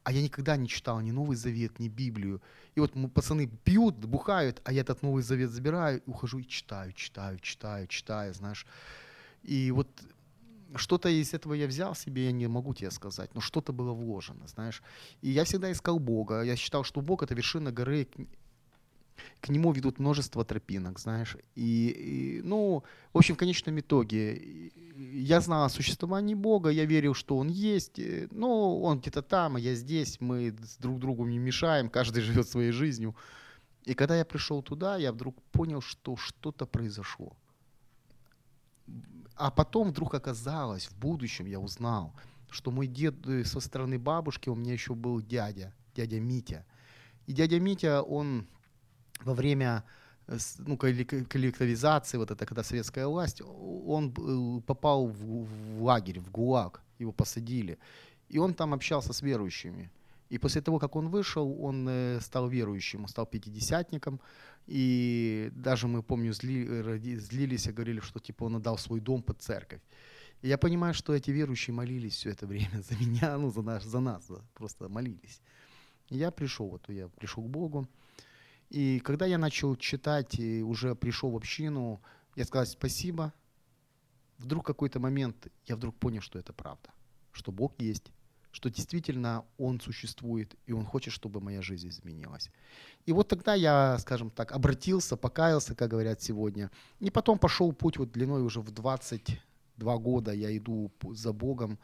Speaker 3: а я никогда не читал ни Новый Завет, ни Библию. И вот пацаны пьют, бухают, а я этот Новый Завет забираю ухожу и читаю, читаю, читаю, читаю, знаешь. И вот что-то из этого я взял себе, я не могу тебе сказать, но что-то было вложено, знаешь. И я всегда искал Бога. Я считал, что Бог — это вершина горы, к нему ведут множество тропинок, знаешь. И, и, ну, в общем, в конечном итоге, я знал о существовании Бога, я верил, что Он есть, но Он где-то там, а я здесь, мы друг другу не мешаем, каждый (laughs) живет своей жизнью. И когда я пришел туда, я вдруг понял, что что-то произошло. А потом вдруг оказалось, в будущем я узнал, что мой дед э, со стороны бабушки, у меня еще был дядя, дядя Митя. И дядя Митя, он во время э, ну, коллективизации, вот это когда советская власть, он попал в, в лагерь, в ГУЛАГ, его посадили. И он там общался с верующими. И после того, как он вышел, он э, стал верующим, стал пятидесятником. И даже мы, помню, зли, злились и говорили, что типа он отдал свой дом под церковь. И я понимаю, что эти верующие молились все это время (laughs) за меня, ну, за, наш, за нас, просто молились. И я пришел, вот я пришел к Богу. И когда я начал читать и уже пришел в общину, я сказал спасибо. Вдруг какой-то момент я вдруг понял, что это правда, что Бог есть, что действительно Он существует, и Он хочет, чтобы моя жизнь изменилась. И вот тогда я, скажем так, обратился, покаялся, как говорят сегодня, и потом пошел путь вот длиной уже в 22 года, я иду за Богом,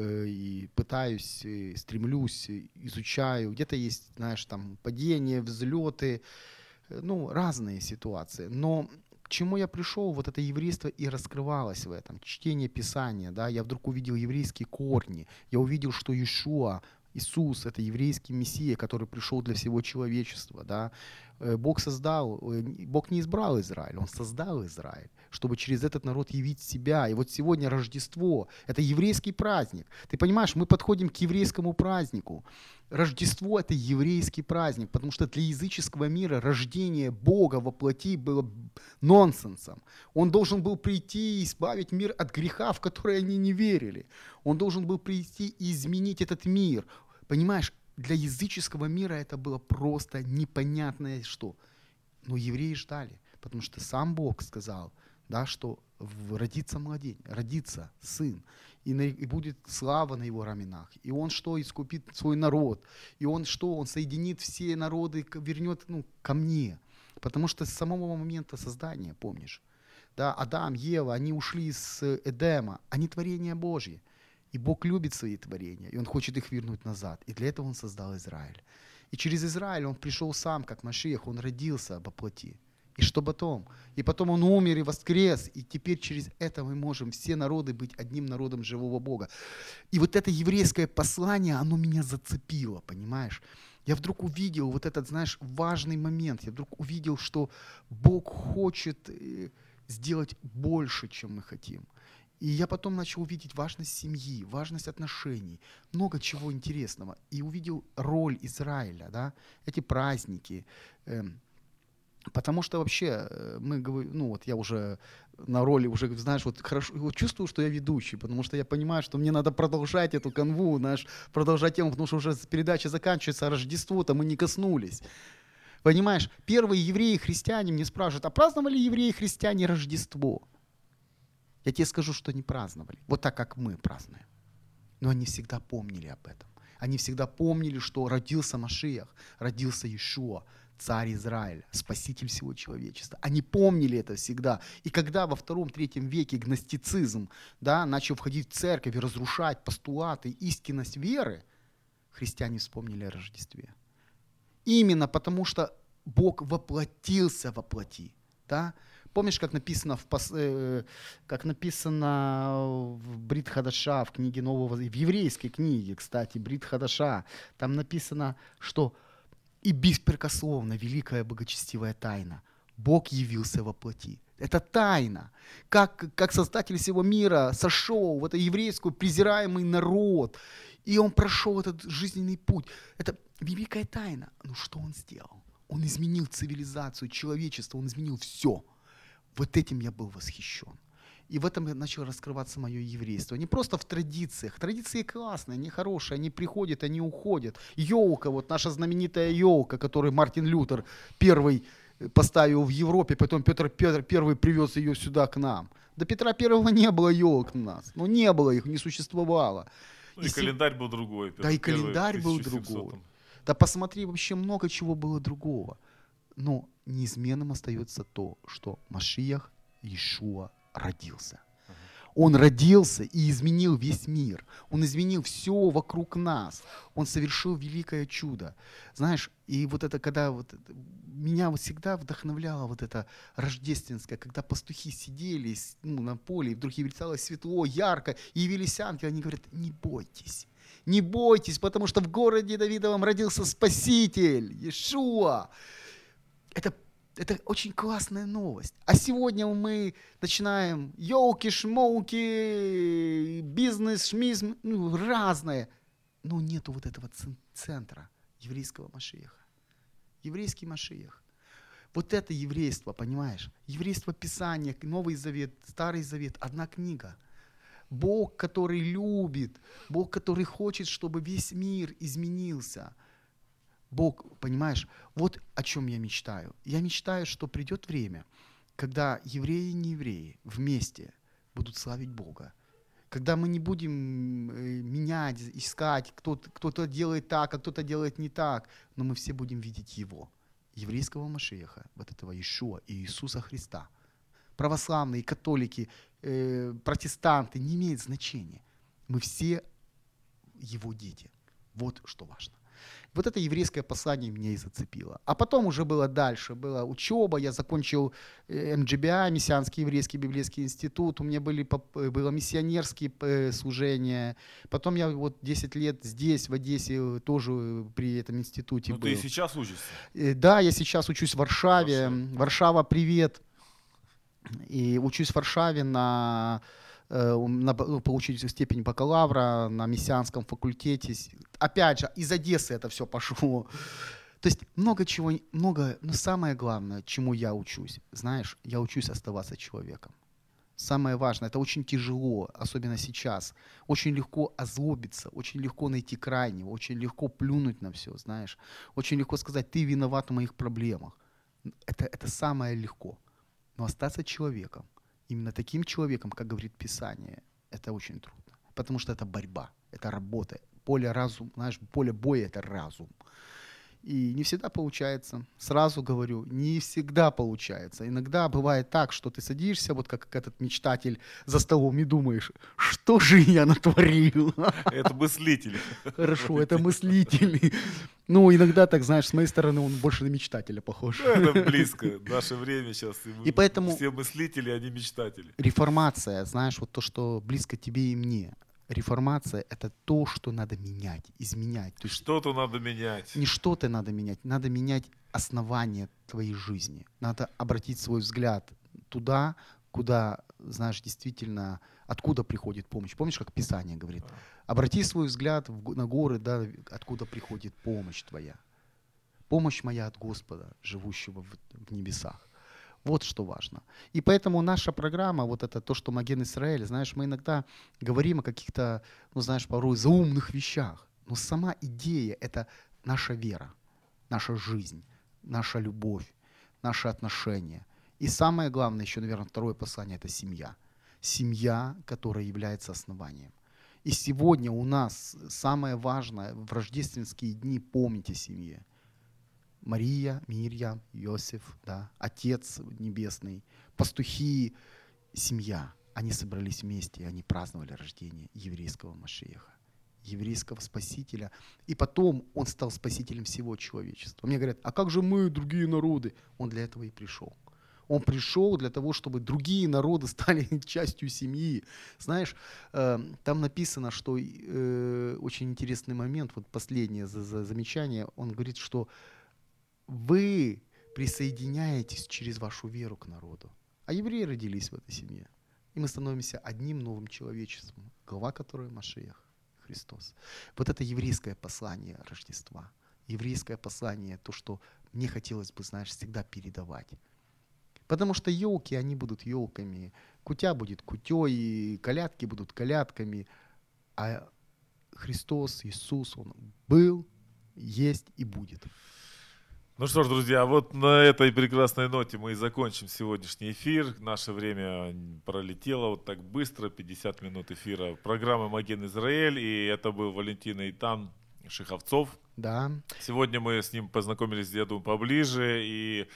Speaker 3: и пытаюсь, и стремлюсь, изучаю. Где-то есть, знаешь, там падения, взлеты, э, ну, разные ситуации. Но к чему я пришел, вот это еврейство и раскрывалось в этом. Чтение Писания, да, я вдруг увидел еврейские корни, я увидел, что Иешуа, Иисус — это еврейский мессия, который пришел для всего человечества, да. Э, Бог создал, э, Бог не избрал Израиль, Он создал Израиль, чтобы через этот народ явить себя. И вот сегодня Рождество — это еврейский праздник. Ты понимаешь, мы подходим к еврейскому празднику. Рождество — это еврейский праздник, потому что для языческого мира рождение Бога во плоти было нонсенсом. Он должен был прийти и избавить мир от греха, в который они не верили. Он должен был прийти и изменить этот мир. Понимаешь, для языческого мира это было просто непонятное что. Но евреи ждали, потому что сам Бог сказал, да, что родится младень, родится сын, и, на- и будет слава на его раменах. И он что, искупит свой народ. И он что, он соединит все народы, вернет ну, ко мне. Потому что с самого момента создания, помнишь, да, Адам, Ева, они ушли с Эдема, они творение Божье. И Бог любит свои творения, и Он хочет их вернуть назад. И для этого Он создал Израиль. И через Израиль Он пришел сам, как Машиах, Он родился во плоти. И что потом? И потом Он умер и воскрес. И теперь через это мы можем все народы быть одним народом живого Бога. И вот это еврейское послание, оно меня зацепило, понимаешь? Я вдруг увидел вот этот, знаешь, важный момент. Я вдруг увидел, что Бог хочет э, сделать больше, чем мы хотим. И я потом начал увидеть важность семьи, важность отношений, много чего интересного. И увидел роль Израиля, да, эти праздники. эм, Потому что вообще э, мы говорим, ну вот я уже на роли уже, знаешь, вот хорошо, вот чувствую, что я ведущий, потому что я понимаю, что мне надо продолжать эту канву, знаешь, продолжать тему, потому что уже передача заканчивается, а Рождество-то мы не коснулись. Понимаешь, первые евреи, христиане мне спрашивают, а праздновали евреи, христиане Рождество? Я тебе скажу, что не праздновали. Вот так, как мы празднуем. Но они всегда помнили об этом. Они всегда помнили, что родился Машиах, родился Иешуа, царь Израиля, спаситель всего человечества. Они помнили это всегда. И когда во втором-третьем веке гностицизм да, начал входить в церковь и разрушать постулаты, истинность веры, христиане вспомнили о Рождестве. Именно потому, что Бог воплотился во плоти. Да? Помнишь, как написано, в, э, как написано в Брит Хадаша, в книге Нового, в еврейской книге, кстати, Брит Хадаша, там написано, что и беспрекословно великая богочестивая тайна. Бог явился во плоти. Это тайна. Как, как создатель всего мира сошел в это еврейскую презираемый народ, и он прошел этот жизненный путь. Это великая тайна. Ну что он сделал? Он изменил цивилизацию, человечество, он изменил все. Вот этим я был восхищен. И в этом начало раскрываться мое еврейство. Не просто в традициях. Традиции классные, они хорошие, они приходят, они уходят. Елка, вот наша знаменитая елка, которую Мартин Лютер первый э, поставил в Европе, потом Петр, Петр первый привез ее сюда к нам. До Петра Первого не было елок у нас. Ну не было их, не существовало.
Speaker 2: Ну, и
Speaker 3: И
Speaker 2: календарь был другой.
Speaker 3: Да, и
Speaker 2: Петр Первый в
Speaker 3: календарь был
Speaker 2: 1700-м.
Speaker 3: другой. Да посмотри, вообще много чего было другого. Но неизменным остается то, что Машиях Иешуа родился. Он родился и изменил весь мир. Он изменил все вокруг нас. Он совершил великое чудо. Знаешь, и вот это, когда вот меня вот всегда вдохновляло вот это рождественское, когда пастухи сидели ну, на поле, и вдруг стало светло, ярко, и явились ангелы, они говорят, не бойтесь, не бойтесь, потому что в городе Давидовом родился Спаситель, Иешуа. Это, это очень классная новость. А сегодня мы начинаем елки-шмолки, бизнес, шмизм, ну, разное. Но нету вот этого цен- центра еврейского Машиеха. Еврейский Машиех. Вот это еврейство, понимаешь? Еврейство Писания, Новый Завет, Старый Завет, одна книга. Бог, который любит, Бог, который хочет, чтобы весь мир изменился. Бог, понимаешь, вот о чем я мечтаю. Я мечтаю, что придет время, когда евреи и неевреи вместе будут славить Бога. Когда мы не будем э, менять, искать, кто-то, кто-то делает так, а кто-то делает не так, но мы все будем видеть Его, еврейского Машеха, вот этого Иешуа и Иисуса Христа. Православные, католики, э, протестанты, не имеет значения. Мы все Его дети. Вот что важно. Вот это еврейское послание меня и зацепило. А потом уже было дальше. Была учеба, я закончил э, МГБА, Мессианский еврейский библейский институт. У меня были, э, было миссионерские э, служения. Потом я вот 10 лет здесь, в Одессе, тоже при этом институте
Speaker 2: Ну,
Speaker 3: был.
Speaker 2: ты и сейчас учишься.
Speaker 3: Да, я сейчас учусь в Варшаве.
Speaker 2: Варшаве.
Speaker 3: Варшава, привет. И учусь в Варшаве на, получить степень бакалавра на мессианском факультете. Опять же, из Одессы это все пошло. То есть много чего, много, но самое главное, чему я учусь, знаешь, я учусь оставаться человеком. Самое важное, это очень тяжело, особенно сейчас. Очень легко озлобиться, очень легко найти крайнего, очень легко плюнуть на все, знаешь. Очень легко сказать, ты виноват в моих проблемах. Это, это самое легко. Но остаться человеком именно таким человеком, как говорит Писание, это очень трудно. Потому что это борьба, это работа. Поле разум, знаешь, поле боя это разум. И не всегда получается. Сразу говорю, не всегда получается. Иногда бывает так, что ты садишься, вот как этот мечтатель за столом и думаешь, что же я натворил? (laughs)
Speaker 2: Это мыслитель.
Speaker 3: Хорошо, это мыслитель. Ну, иногда так, знаешь, с моей стороны он больше на мечтателя похож.
Speaker 2: Ну, это (laughs) близко. Наше время сейчас.
Speaker 3: И поэтому-
Speaker 2: Все мыслители, они мечтатели.
Speaker 3: Реформация, знаешь, вот то, что близко тебе и мне. Реформация — это то, что надо менять, изменять. То есть
Speaker 2: Что-то надо менять.
Speaker 3: не что-то надо менять, надо менять основание твоей жизни. Надо обратить свой взгляд туда, куда, знаешь, действительно, откуда приходит помощь. Помнишь, как Писание говорит? Обрати свой взгляд на горы, да, откуда приходит помощь твоя. Помощь моя от Господа, живущего в небесах. Вот что важно. И поэтому наша программа, вот это то, что Маген Израиль, знаешь, мы иногда говорим о каких-то, ну, знаешь, порой заумных вещах. Но сама идея — это наша вера, наша жизнь, наша любовь, наши отношения. И самое главное, еще, наверное, второе послание — это семья. Семья, которая является основанием. И сегодня у нас самое важное в рождественские дни помнить о семье. Мария, Мирья, Иосиф, да, Отец Небесный, пастухи, семья. Они собрались вместе, и они праздновали рождение еврейского Машеха, еврейского Спасителя. И потом он стал Спасителем всего человечества. Мне говорят, а как же мы, другие народы? Он для этого и пришел. Он пришел для того, чтобы другие народы (laughs) стали частью семьи. Знаешь, э, там написано, что э, очень интересный момент, вот последнее за- за- замечание, он говорит, что вы присоединяетесь через вашу веру к народу. А евреи родились в этой семье. И мы становимся одним новым человечеством, глава которой Машиях, Христос. Вот это еврейское послание Рождества. Еврейское послание, то, что мне хотелось бы, знаешь, всегда передавать. Потому что елки, они будут елками, кутя будет кутей, колядки будут колядками. А Христос, Иисус, Он был, есть и будет.
Speaker 2: Ну что ж, друзья, вот на этой прекрасной ноте мы и закончим сегодняшний эфир. Наше время пролетело вот так быстро, 50 минут эфира программы «Маген Израиль». И это был Валентин Итан Шиховцов.
Speaker 3: Да,
Speaker 2: Сегодня мы с ним познакомились, я думаю, поближе. И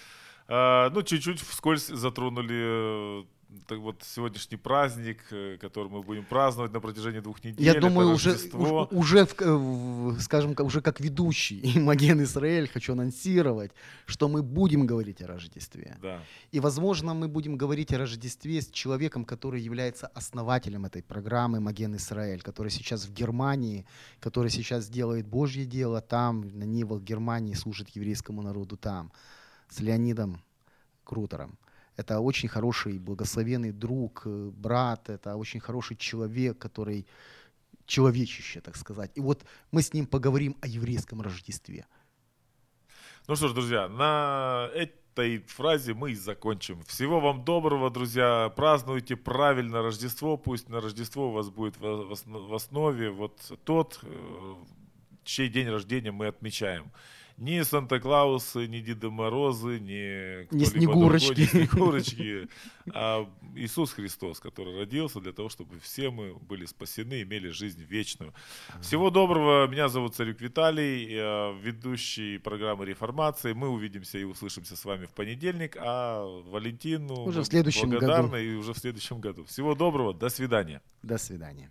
Speaker 2: э, ну, чуть-чуть вскользь затронули так вот сегодняшний праздник, э, который мы будем праздновать на протяжении двух недель.
Speaker 3: я думаю, уже,
Speaker 2: Рождество.
Speaker 3: уж- уже, в- скажем, уже как ведущий (laughs) Маген Израиль хочу анонсировать, что мы будем говорить о Рождестве.
Speaker 2: Да.
Speaker 3: И, возможно, мы будем говорить о Рождестве с человеком, который является основателем этой программы Маген Израиль, который сейчас в Германии, который сейчас делает Божье дело там, на Нивах Германии, служит еврейскому народу там, с Леонидом Крутером. Это очень хороший, благословенный друг, э, брат, это очень хороший человек, который человечище, так сказать. И вот мы с ним поговорим о еврейском Рождестве.
Speaker 2: Ну что ж, друзья, на этой фразе мы и закончим. Всего вам доброго, друзья. Празднуйте правильно Рождество. Пусть на Рождество у вас будет в в осно- в основе вот тот, э, чей день рождения мы отмечаем. Ни Санта-Клаусы, ни Деда Морозы, ни кто-либо
Speaker 3: Снегурочки.
Speaker 2: другой, ни Снегурочки, (laughs) а Иисус Христос, который родился для того, чтобы все мы были спасены, имели жизнь вечную. Всего доброго. Меня зовут Царюк Виталий, ведущий программы «Реформации». Мы увидимся и услышимся с вами в понедельник, а Валентину
Speaker 3: Уже в следующем году.
Speaker 2: благодарны и уже в следующем году. Всего доброго, до свидания.
Speaker 3: До свидания.